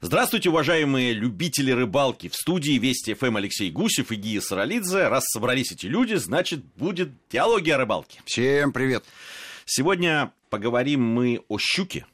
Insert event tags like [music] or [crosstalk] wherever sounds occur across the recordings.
Здравствуйте, уважаемые любители рыбалки. В студии Вести ФМ Алексей Гусев и Гия Саралидзе. Раз собрались эти люди, значит, будет диалоги о рыбалке. Всем привет. Сегодня поговорим мы о щуке.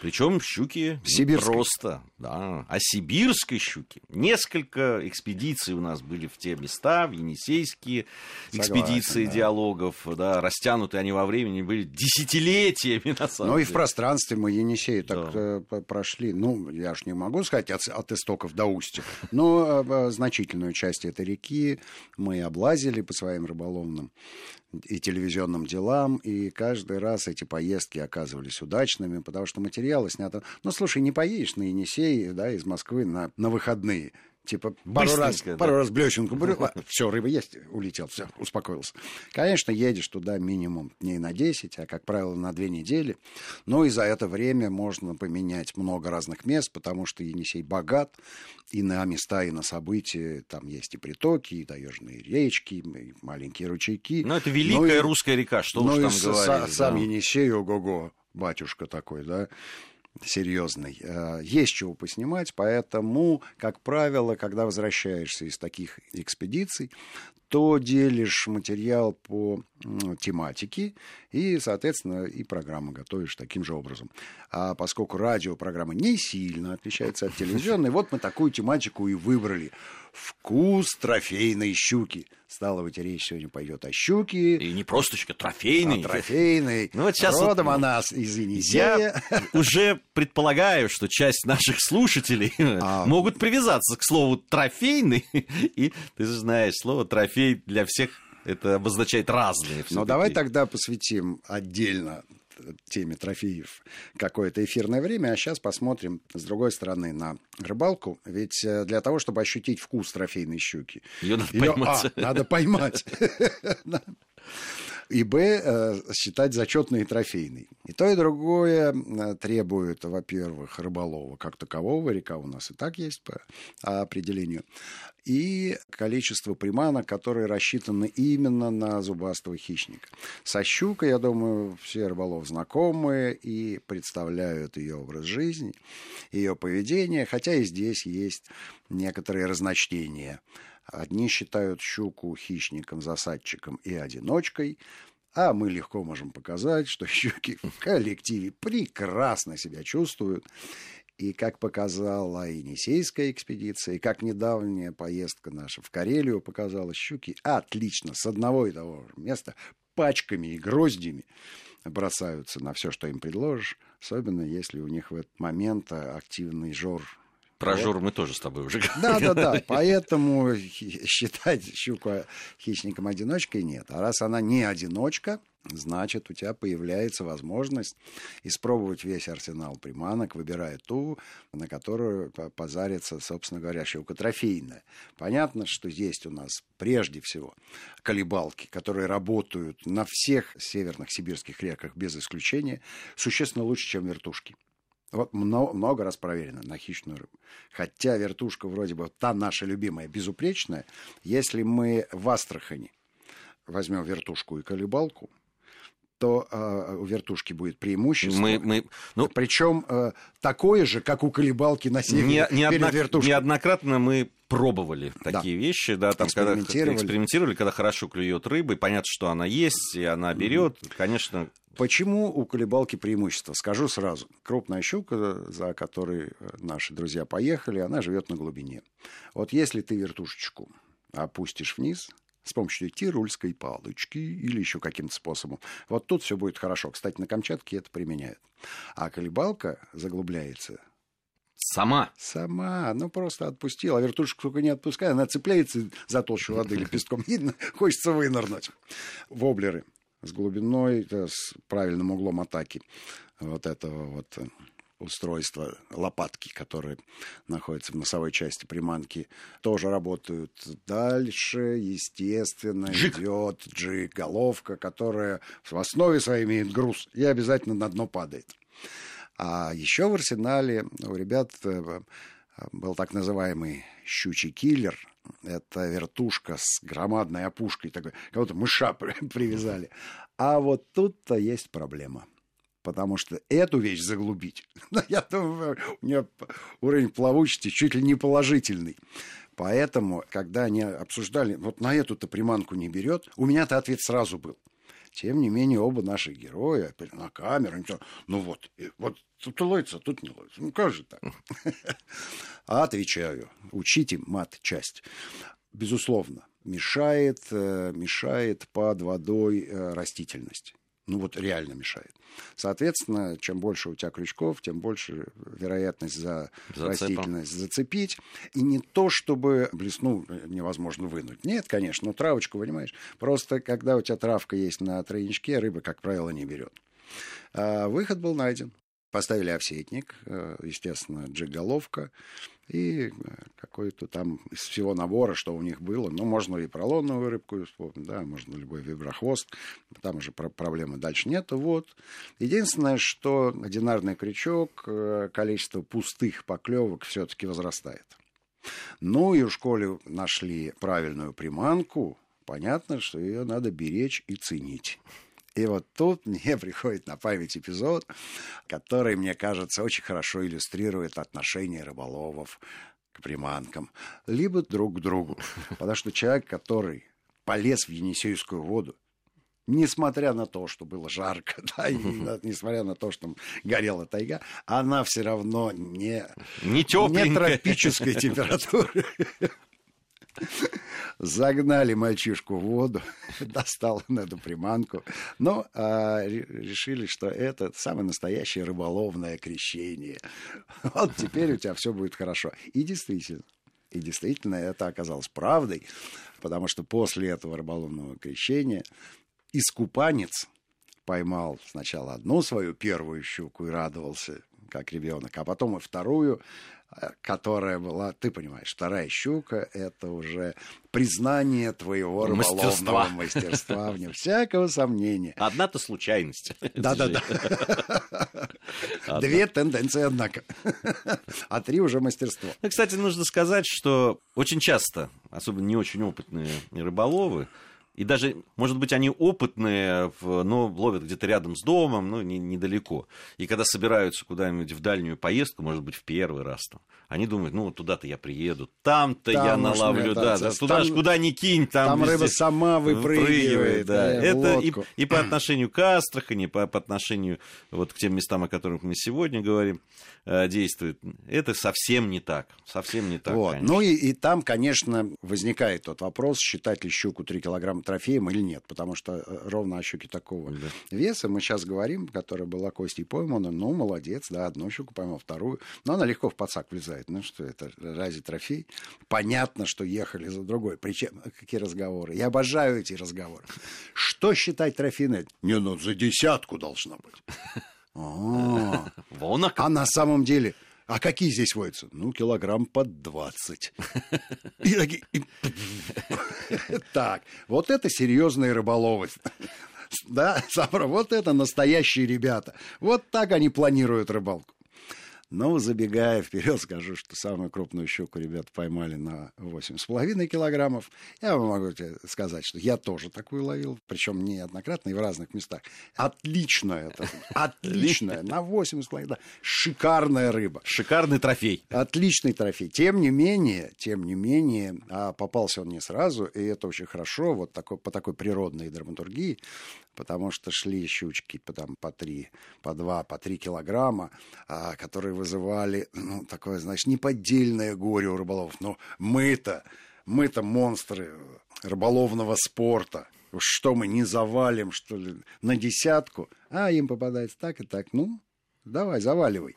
Причем щуки Сибирской. просто, да, о сибирской щуке. Несколько экспедиций у нас были в те места, в Енисейские Согласен, экспедиции да. диалогов, да, растянуты они во времени были десятилетиями, на самом Ну и деле. в пространстве мы Енисею так Да. э, прошли, ну, я ж не могу сказать от, от истоков до устья, но э, э, значительную часть этой реки мы облазили по своим рыболовным и телевизионным делам, и каждый раз эти поездки оказывались удачными, потому что материалы снято... Ну, слушай, не поедешь на Енисей, да, из Москвы на, на выходные. Типа пару раз, да. пару раз блещинку брю, [laughs] все, рыба есть, улетел, все, успокоился. Конечно, едешь туда минимум дней на 10, а, как правило, на 2 недели. Но и за это время можно поменять много разных мест, потому что Енисей богат и на места, и на события. Там есть и притоки, и таежные речки, и маленькие ручейки. Ну, это Ну великая и- русская река, что ну уж и там говорить. са- сам да. Енисей, ого-го, батюшка такой, да, серьезный. Э, Есть чего поснимать, поэтому, как правило, когда возвращаешься из таких экспедиций, то делишь материал по тематике и, соответственно, и программу готовишь таким же образом. А поскольку радиопрограмма не сильно отличается от телевизионной, вот мы такую тематику и выбрали. Вкус трофейной щуки. Стало быть, речь сегодня пойдет о щуке, И не просто щука, трофейный. а трофейной. Ну, вот щас Родом вот, она из Я Енисея. уже предполагаю, что часть наших слушателей А. могут привязаться к слову трофейный. И ты же знаешь, слово трофей для всех это обозначает разные. Но давай тогда посвятим отдельно теме трофеев какое-то эфирное время, а сейчас посмотрим с другой стороны на рыбалку. Ведь э, для того, чтобы ощутить вкус трофейной щуки, Её надо её, поймать. а, надо поймать. [laughs] И Б, э, считать зачетной и трофейной. И то, и другое э, требует, во-первых, рыболова как такового, река у нас и так есть по определению, и количество приманок, которые рассчитаны именно на зубастого хищника. Со щукой, я думаю, все рыболов знакомы и представляют ее образ жизни, ее поведение, хотя и здесь есть некоторые разночтения. Одни считают щуку хищником, засадчиком и одиночкой, а мы легко можем показать, что щуки в коллективе прекрасно себя чувствуют. И как показала Енисейская экспедиция, и как недавняя поездка наша в Карелию показала, щуки отлично с одного и того же места пачками и гроздями бросаются на все, что им предложишь, особенно если у них в этот момент активный жор Про Вот. Жору мы тоже с тобой уже да, да, да. Поэтому хи- считать щуку хищником-одиночкой нет. А раз она не одиночка, значит, у тебя появляется возможность испробовать весь арсенал приманок, выбирая ту, на которую по- позарится, собственно говоря, щука трофейная. Понятно, что есть у нас прежде всего колебалки, которые работают на всех северных сибирских реках без исключения, существенно лучше, чем вертушки. Вот много, много раз проверено на хищную рыбу. Хотя вертушка вроде бы та наша любимая, безупречная. Если мы в Астрахани возьмем вертушку и колебалку, то э, у вертушки будет преимущество. Мы, мы, ну, Причем э, такое же, как у колебалки на севере не- перед неодно- вертушкой. неоднократно мы пробовали Да. такие вещи, да, там, когда Экспериментировали. экспериментировали, когда хорошо клюет рыба, и понятно, что она есть, и она берет, конечно, Почему у колебалки преимущество? Скажу сразу. Крупная щука, за которой э, наши друзья поехали, она живет на глубине. Вот если ты вертушечку опустишь вниз с помощью тирульской палочки или еще каким-то способом, вот тут все будет хорошо. Кстати, на Камчатке это применяют. А колебалка заглубляется сама. Сама, ну просто отпустила. А вертушку только не отпускай, она цепляется за толщу воды лепестком. Видно, хочется вынырнуть. Воблеры с глубиной, э, с правильным углом атаки вот этого вот э, устройства лопатки, которые находятся в носовой части приманки, тоже работают. Дальше, естественно, Джиг. идет джиг, головка, которая в основе своей имеет груз и обязательно на дно падает. А еще в арсенале у ребят э, был так называемый щучий киллер. Это вертушка с громадной опушкой, такой, будто мыша при- [laughs] привязали. А вот тут-то есть проблема. потому что эту вещь заглубить, [laughs] ну, я думаю, у нее уровень плавучести чуть ли не положительный. Поэтому, когда они обсуждали, вот на эту-то приманку не берет, у меня-то ответ сразу был. Тем не менее, оба наших героя на камеру, ну вот, вот тут ловится, тут не ловится. Ну как же так? [laughs] А отвечаю, учите мат-часть. Безусловно, мешает, э, мешает под водой э, растительность. Ну вот реально мешает. Соответственно, чем больше у тебя крючков, тем больше вероятность за Зацепа. растительность зацепить. И не то, чтобы блесну невозможно вынуть. Нет, конечно, ну травочку, понимаешь. Просто когда у тебя травка есть на тройничке, рыба, как правило, не берет. А выход был найден. Поставили овсетник, э, естественно, джиг-головка и э, какой-то там из всего набора, что у них было. Ну, можно и пролонную рыбку да, можно любой виброхвост. Там уже проблемы дальше нет. Вот. Единственное, что одинарный крючок, э, количество пустых поклевок все-таки возрастает. Ну и в школе нашли правильную приманку. Понятно, что ее надо беречь и ценить. И вот тут [laughs] мне приходит на память эпизод, который, мне кажется, очень хорошо иллюстрирует отношение рыболовов к приманкам, либо друг к другу. [laughs] Потому что человек, который полез в Енисейскую воду, несмотря на то, что было жарко, [laughs] да, и несмотря на то, что там горела тайга, она все равно не, не, не тропической температуры. Загнали мальчишку в воду, [laughs] достал на эту приманку. Но а, решили, что это самое настоящее рыболовное крещение. [laughs] Вот теперь у тебя все будет хорошо. И действительно, и действительно это оказалось правдой, потому что после этого рыболовного крещения искупанец поймал сначала одну свою первую щуку и радовался, как ребенок, а потом и вторую, которая была, ты понимаешь, вторая щука, это уже признание твоего рыболовного мастерства, вне всякого сомнения. Одна-то случайность. Да-да-да. Две тенденции, однако. А три уже мастерство. Ну, кстати, нужно сказать, что очень часто, особенно не очень опытные рыболовы, и даже, может быть, они опытные, но ловят где-то рядом с домом, ну, не, недалеко. И когда собираются куда-нибудь в дальнюю поездку, может быть, в первый раз там, они думают, ну, туда-то я приеду, там-то там я наловлю, да, да, туда же куда ни кинь, там, там рыба сама выпрыгивает. да. Э, Это и, и по отношению к Астрахани, по, по отношению вот к тем местам, о которых мы сегодня говорим, э, действует. Это совсем не так, совсем не так, вот. Ну и, и там, конечно, возникает тот вопрос, считать ли щуку 3 килограмма трофеем или нет, потому что э, ровно о щуке такого да. веса мы сейчас говорим, которая была костей поймана, ну, молодец, да, одну щуку поймал, вторую, но она легко в подсак влезает, ну, что это, ради трофей, понятно, что ехали за другой, причем, какие разговоры, я обожаю эти разговоры, что считать трофейной? Не, ну, за десятку должна быть. [laughs] А, а на самом деле а какие здесь водятся? Ну, килограмм под 20. И такие... [laughs] Так, вот это серьезная рыболовость. [laughs] Да, вот это настоящие ребята. Вот так они планируют рыбалку. Но, забегая вперед, [laughs] скажу, что самую крупную щуку ребята поймали на 8,5 килограммов. Я могу тебе сказать, что я тоже такую ловил, причем неоднократно и в разных местах. Отличная это, [laughs] отличная, на 8,5, да, шикарная рыба. Шикарный трофей. Отличный трофей. Тем не менее, тем не менее, а попался он не сразу, и это очень хорошо, вот такой, по такой природной драматургии, потому что шли щучки по, там, по 3, по 2, по 3 килограмма, а, которые вызывали, ну, такое, значит, неподдельное горе у рыболовов. Но мы-то, мы-то монстры рыболовного спорта. Что мы не завалим, что ли, на десятку, а им попадается так и так. Ну, давай, заваливай.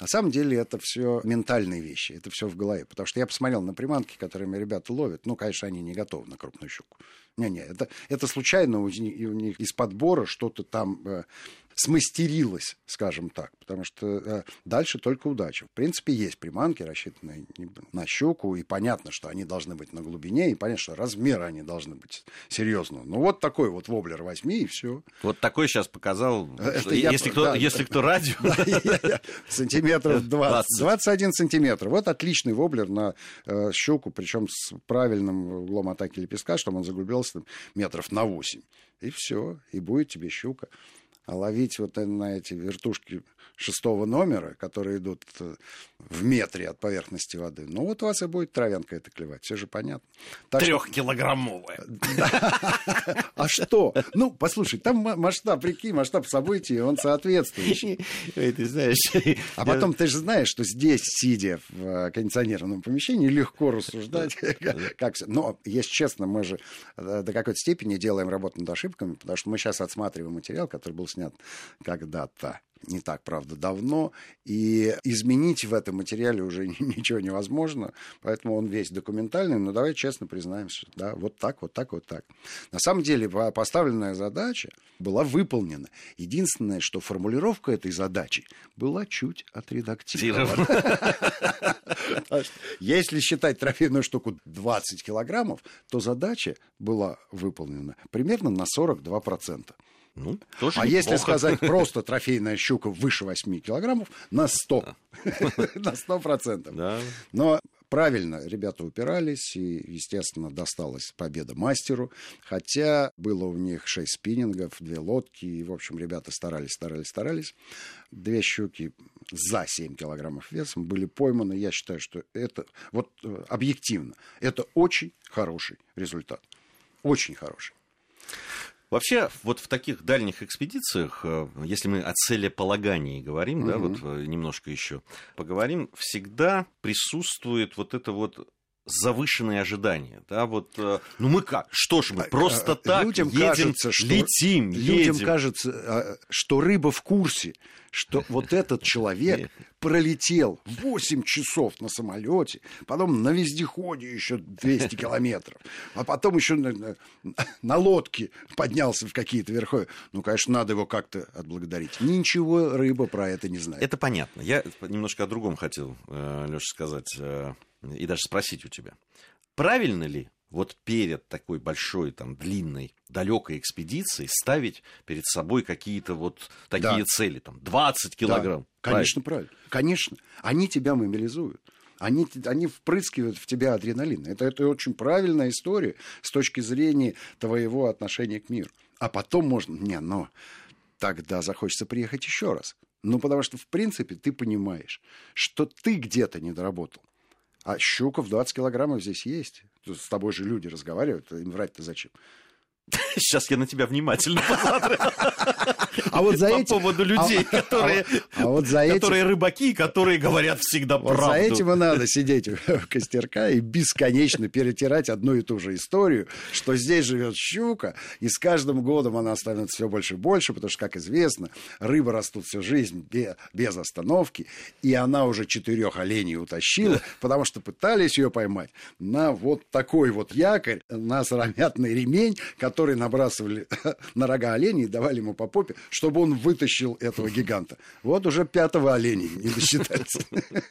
На самом деле это все ментальные вещи, это все в голове. Потому что я посмотрел на приманки, которыми ребята ловят. Ну, конечно, они не готовы на крупную щуку. Не-не, это, это случайно у, у них из подбора что-то там э, смастерилось, скажем так, потому что э, дальше только удача. В принципе, есть приманки, рассчитанные на щуку, и понятно, что они должны быть на глубине, и понятно, что размеры они должны быть серьезные. Ну, вот такой вот воблер возьми, и все. Вот такой сейчас показал, [laughs] Это если, я, кто, да, если кто радио... [laughs] Сантиметров [laughs] 20. 21 сантиметр. Вот отличный воблер на э, щуку, причем с правильным углом атаки лепестка, чтобы он заглубился метров на 8. И все, и будет тебе щука. А ловить вот на эти вертушки шестого номера, которые идут э, в метре от поверхности воды, ну вот у вас и будет травянка это клевать, все же понятно. Трехкилограммовая. [laughs] А что? Ну, послушай, там масштаб реки, масштаб событий, он соответствующий. Ты знаешь... А потом ты же знаешь, что здесь, сидя в э, кондиционированном помещении, легко рассуждать, как. Но, если честно, мы же э, до какой-то степени делаем работу над ошибками, потому что мы сейчас отсматриваем материал, который был снят когда-то не так, правда, давно, и изменить в этом материале уже [laughs] ничего невозможно, поэтому он весь документальный, но давай честно признаемся, да, вот так, вот так, вот так. На самом деле поставленная задача была выполнена. Единственное, что формулировка этой задачи была чуть отредактирована. [laughs] Если считать трофейную штуку 20 килограммов, то задача была выполнена примерно на 42%. Ну, тоже а неплохо. если сказать [laughs] просто трофейная щука выше 8 килограммов, на 100. [laughs] На 100 процентов. Но правильно ребята упирались, и, естественно, досталась победа мастеру. Хотя было у них 6 спиннингов, две лодки, и, в общем, ребята старались, старались, старались. Две щуки за 7 килограммов весом были пойманы. Я считаю, что это, вот э, объективно, это очень хороший результат. Очень хороший. Вообще, вот в таких дальних экспедициях, э, если мы о целеполагании говорим, угу. да, вот э, немножко еще поговорим, всегда присутствует вот это вот завышенные ожидания, да, вот, э, ну мы как, что ж мы, а, просто так людям едем, кажется, что, летим, людям едем. кажется, а, что рыба в курсе, что [laughs] вот этот человек пролетел 8 часов на самолете, потом на вездеходе еще 200 километров, а потом еще на, на лодке поднялся в какие-то верховья. Ну, конечно, надо его как-то отблагодарить. Ничего рыба про это не знает. Это понятно. Я немножко о другом хотел, э, Леша, сказать э, и даже спросить у тебя. Правильно ли вот перед такой большой, там, длинной, далекой экспедицией ставить перед собой какие-то вот такие да. цели, там, 20 килограмм. Да, конечно, правильно. правильно. Конечно. Они тебя мобилизуют. Они, они впрыскивают в тебя адреналин. Это, это очень правильная история с точки зрения твоего отношения к миру. А потом можно... Не, но тогда захочется приехать еще раз. Ну, потому что, в принципе, ты понимаешь, что ты где-то не доработал. А щука в 20 килограммов здесь есть. С тобой же люди разговаривают, им врать-то зачем? [laughs] Сейчас я на тебя внимательно [laughs] посмотрю. А вот за По поводу людей, а, которые, а, а вот за этим... которые рыбаки, которые говорят всегда вот правду. за этим и надо сидеть у костерка и бесконечно перетирать одну и ту же историю, что здесь живет щука, и с каждым годом она становится все больше и больше, потому что, как известно, рыбы растут всю жизнь без, без остановки, и она уже четырех оленей утащила, [laughs] потому что пытались ее поймать на вот такой вот якорь, на сыромятный ремень, который который набрасывали [laughs] на рога оленей и давали ему по попе, чтобы он вытащил этого гиганта. Вот уже пятого оленя не досчитается. [laughs]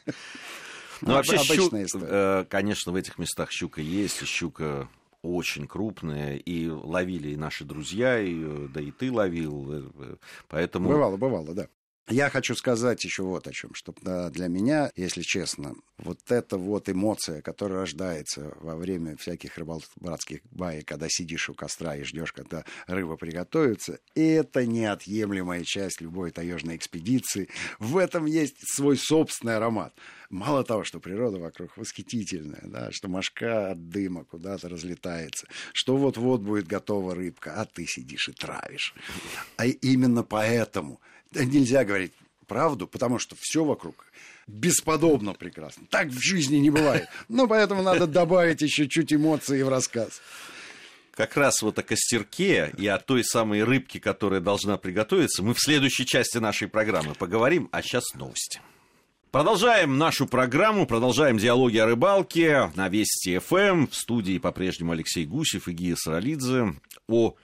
Ну, вообще, щук, э, конечно, в этих местах щука есть, и щука очень крупная, и ловили и наши друзья, и, э, да и ты ловил, э, поэтому... Бывало, бывало, да. Я хочу сказать еще вот о чем, что для меня, если честно, вот эта вот эмоция, которая рождается во время всяких рыбацких баек, когда сидишь у костра и ждешь, когда рыба приготовится, это неотъемлемая часть любой таежной экспедиции. В этом есть свой собственный аромат. Мало того, что природа вокруг восхитительная, да, что мошка от дыма куда-то разлетается, что вот-вот будет готова рыбка, а ты сидишь и травишь. А именно поэтому нельзя говорить правду, потому что все вокруг бесподобно прекрасно. Так в жизни не бывает. Но поэтому надо добавить еще чуть эмоций в рассказ. Как раз вот о костерке и о той самой рыбке, которая должна приготовиться, мы в следующей части нашей программы поговорим, а сейчас новости. Продолжаем нашу программу, продолжаем диалоги о рыбалке на Вести ФМ. Эм. В студии по-прежнему Алексей Гусев и Гия Саралидзе. О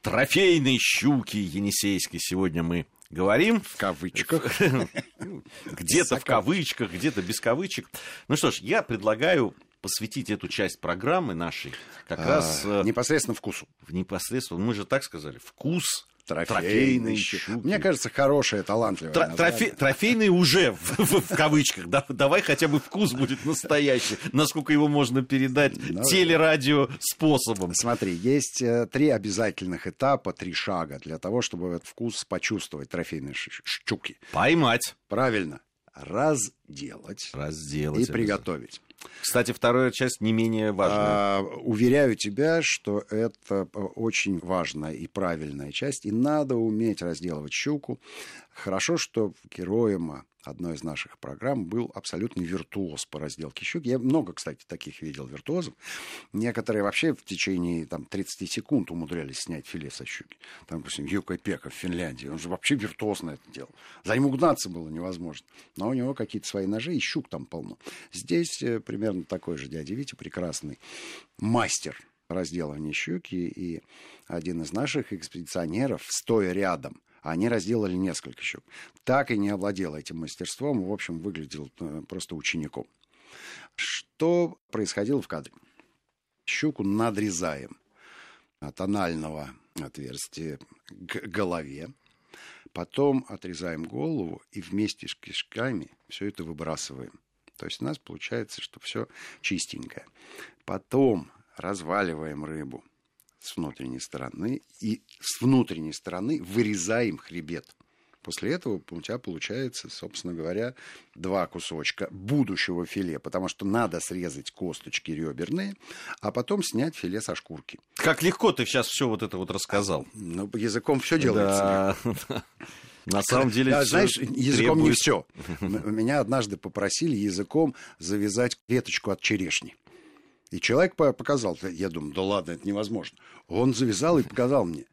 трофейной щуке Енисейской сегодня мы говорим. В кавычках. [laughs] Где-то в кавычках, где-то без кавычек. Ну что ж, я предлагаю посвятить эту часть программы нашей как а, раз... Э, непосредственно вкусу. В непосредственно, мы же так сказали, вкус Трофейный щуки. Мне кажется, хорошая, талантливая. Тро- трофе- трофейный уже в, в, в кавычках. Да, давай хотя бы вкус будет настоящий. Насколько его можно передать. Ну, телерадио способом. Смотри, есть э, три обязательных этапа, три шага для того, чтобы этот вкус почувствовать трофейной щуки. Поймать. Правильно. Разделать. Разделать. И приготовить. Кстати, вторая часть не менее важная. А, уверяю тебя, что это э, очень важная и правильная часть, и надо уметь разделывать щуку. Хорошо, что героем одной из наших программ был абсолютный виртуоз по разделке щук. Я много, кстати, таких видел виртуозов. Некоторые вообще в течение там, 30 секунд умудрялись снять филе со щуки. Там, допустим, Юка Пека в Финляндии. Он же вообще виртуозно это делал. За ним угнаться было невозможно. Но у него какие-то свои ножи, и щук там полно. Здесь э, примерно такой же дядя Витя, прекрасный мастер разделывания щуки. И один из наших экспедиционеров, стоя рядом, они разделали несколько щук. Так и не овладел этим мастерством, в общем, выглядел э, просто учеником. Что происходило в кадре? Щуку надрезаем от анального отверстия к голове, потом отрезаем голову и вместе с кишками все это выбрасываем. То есть у нас получается, что все чистенькое. Потом разваливаем рыбу с внутренней стороны и с внутренней стороны вырезаем хребет. После этого у тебя получается, собственно говоря, два кусочка будущего филе, потому что надо срезать косточки реберные, а потом снять филе со шкурки. Как легко ты сейчас все вот это вот рассказал. Ну, языком все делается. Да. [laughs] На самом деле, да, знаешь, языком требует... не все. Меня однажды попросили языком завязать веточку от черешни. И человек показал, я думаю, да ладно, это невозможно. Он завязал и показал мне.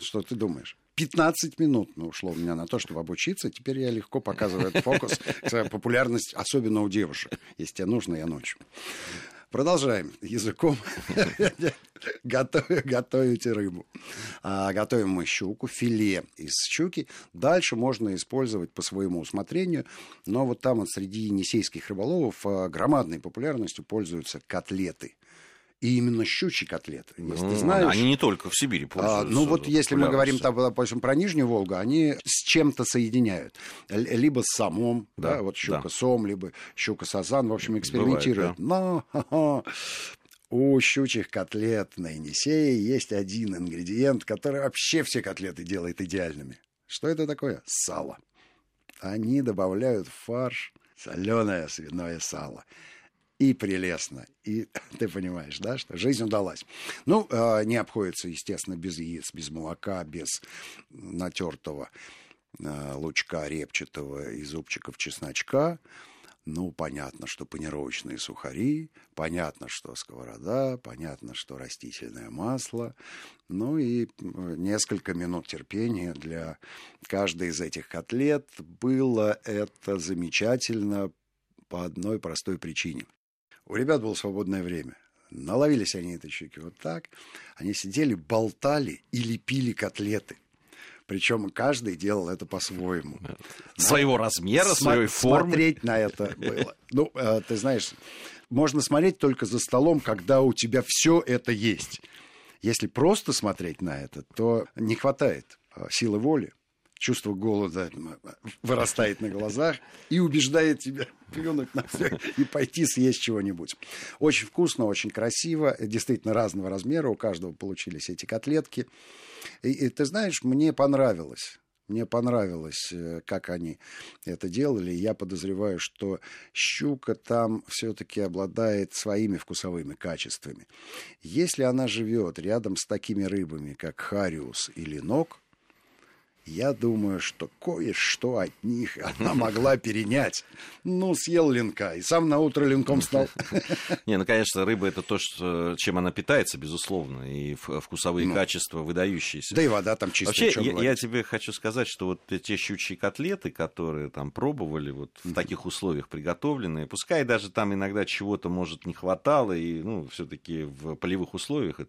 Что ты думаешь? 15 минут ну, ушло у меня на то, чтобы обучиться. Теперь я легко показываю этот фокус. Популярность, особенно у девушек. Если тебе нужно, я ночью. Продолжаем языком [laughs] готовить рыбу. А, готовим мы щуку, филе из щуки. Дальше можно использовать по своему усмотрению. Но вот там вот среди енисейских рыболовов а, громадной популярностью пользуются котлеты и именно щучьи котлеты. Если ну, ты знаешь, они не только в Сибири пользуются. А, ну вот если мы говорим, там, допустим, про Нижнюю Волгу, они с чем-то соединяют. Либо с самом, да, да вот щука-сом, да. либо щука-сазан, в общем, экспериментируют. Бывает, да. Но [laughs] у щучьих котлет на Енисее есть один ингредиент, который вообще все котлеты делает идеальными. Что это такое? Сало. Они добавляют в фарш соленое свиное сало и прелестно. И [laughs] ты понимаешь, да, что жизнь удалась. Ну, э, не обходится, естественно, без яиц, без молока, без натертого э, лучка репчатого и зубчиков чесночка. Ну, понятно, что панировочные сухари, понятно, что сковорода, понятно, что растительное масло. Ну и несколько минут терпения для каждой из этих котлет. Было это замечательно по одной простой причине. У ребят было свободное время. Наловились они этой щуки вот так. Они сидели, болтали и лепили котлеты. Причем каждый делал это по-своему. Своего Но размера, своей формы. Смотреть на это было. Ну, э, ты знаешь, можно смотреть только за столом, когда у тебя все это есть. Если просто смотреть на это, то не хватает э, силы воли чувство голода вырастает на глазах и убеждает тебя плюнуть на все и пойти съесть чего-нибудь. Очень вкусно, очень красиво, действительно разного размера, у каждого получились эти котлетки. И, и ты знаешь, мне понравилось. Мне понравилось, э, как они это делали. Я подозреваю, что щука там все-таки обладает своими вкусовыми качествами. Если она живет рядом с такими рыбами, как хариус или ног, я думаю, что кое-что от них она могла перенять. Ну, съел линка, и сам на утро линком стал. [laughs] Не, ну, конечно, рыба это то, что, чем она питается, безусловно, и вкусовые ну, качества выдающиеся. Да и вода там чистая. Вообще, я, я тебе хочу сказать, что вот те щучьи котлеты, которые там пробовали, вот в таких условиях приготовленные, пускай даже там иногда чего-то, может, не хватало, и, ну, все-таки в полевых условиях,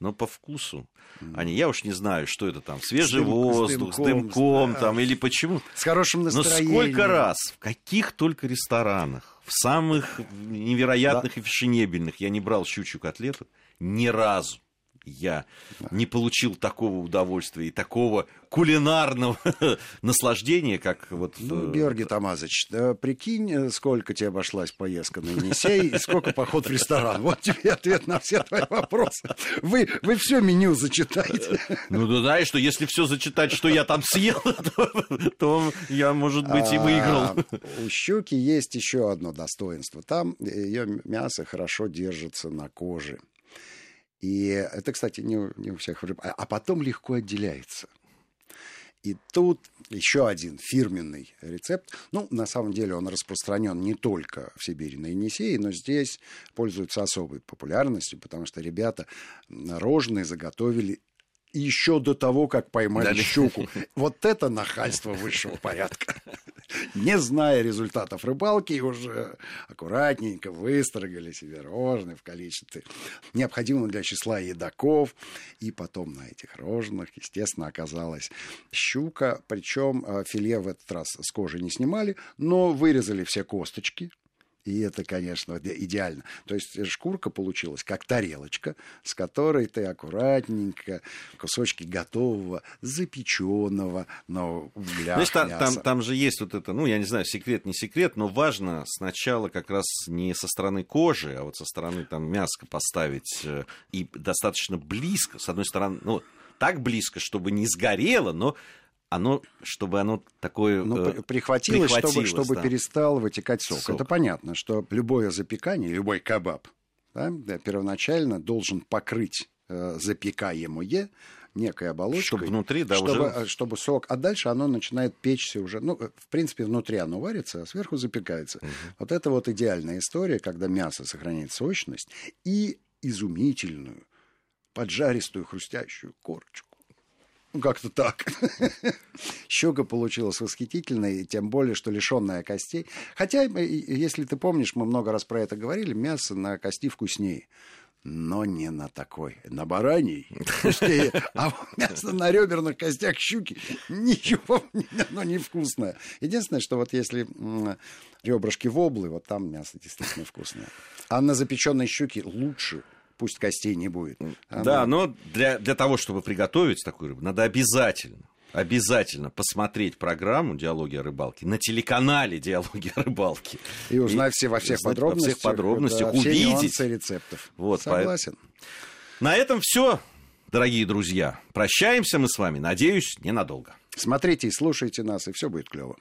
но по вкусу они, я уж не знаю, что это там, свежий воздух, с дымком да. там, или почему. С хорошим настроением. Но сколько раз, в каких только ресторанах, в самых невероятных да. и фешенебельных я не брал щучью котлету, ни разу я не получил такого удовольствия и такого кулинарного [laughs] наслаждения, как вот... Ну, Георгий Тамазович, да, прикинь, сколько тебе обошлась поездка на Енисей и сколько поход в ресторан. Вот тебе ответ на все твои вопросы. Вы, вы все меню зачитаете. Ну, да, да, и что если все зачитать, что я там съел, [laughs] то, то я, может быть, и выиграл. А, у щуки есть еще одно достоинство. Там ее мясо хорошо держится на коже. И это, кстати, не у, не у всех. А, а потом легко отделяется. И тут еще один фирменный рецепт. Ну, на самом деле он распространен не только в Сибири на Енисее, но здесь пользуется особой популярностью, потому что ребята рожные заготовили еще до того, как поймали Дали. щуку. Вот это нахальство высшего порядка. [laughs] Не зная результатов рыбалки, уже аккуратненько выстрогали себе рожны в количестве необходимого для числа едоков. И потом на этих рожных, естественно, оказалась щука. Причем э, филе в этот раз с кожи не снимали, но вырезали все косточки, и это, конечно, идеально. То есть шкурка получилась как тарелочка, с которой ты аккуратненько кусочки готового, запеченного на углях Знаешь, там, там, там же есть вот это, ну, я не знаю, секрет, не секрет, но важно сначала как раз не со стороны кожи, а вот со стороны там мяска поставить э, и достаточно близко, с одной стороны, ну, так близко, чтобы не сгорело, но оно, чтобы оно такое ну, э, прихватилось, чтобы, чтобы да. перестал вытекать сок. сок. Это понятно, что любое запекание, любой кебаб да, первоначально должен покрыть э, запекаемое некой оболочкой. Чтобы внутри, да, чтобы, уже... Э, чтобы сок, а дальше оно начинает печься уже, ну, в принципе, внутри оно варится, а сверху запекается. Угу. Вот это вот идеальная история, когда мясо сохраняет сочность и изумительную, поджаристую, хрустящую корочку. Ну, как-то так. [laughs] Щука получилась восхитительной, тем более, что лишенная костей. Хотя, если ты помнишь, мы много раз про это говорили, мясо на кости вкуснее. Но не на такой, на бараний. А мясо на реберных костях щуки ничего, оно невкусное. Единственное, что вот если ребрышки воблы, вот там мясо действительно вкусное. А на запеченной щуке лучше пусть костей не будет. Она... Да, но для, для того, чтобы приготовить такую рыбу, надо обязательно обязательно посмотреть программу «Диалоги о рыбалке» на телеканале «Диалоги о рыбалке». И узнать все во всех подробностях. Во всех подробностях, да, увидеть. Все рецептов. Вот, Согласен. По... На этом все, дорогие друзья. Прощаемся мы с вами, надеюсь, ненадолго. Смотрите и слушайте нас, и все будет клево.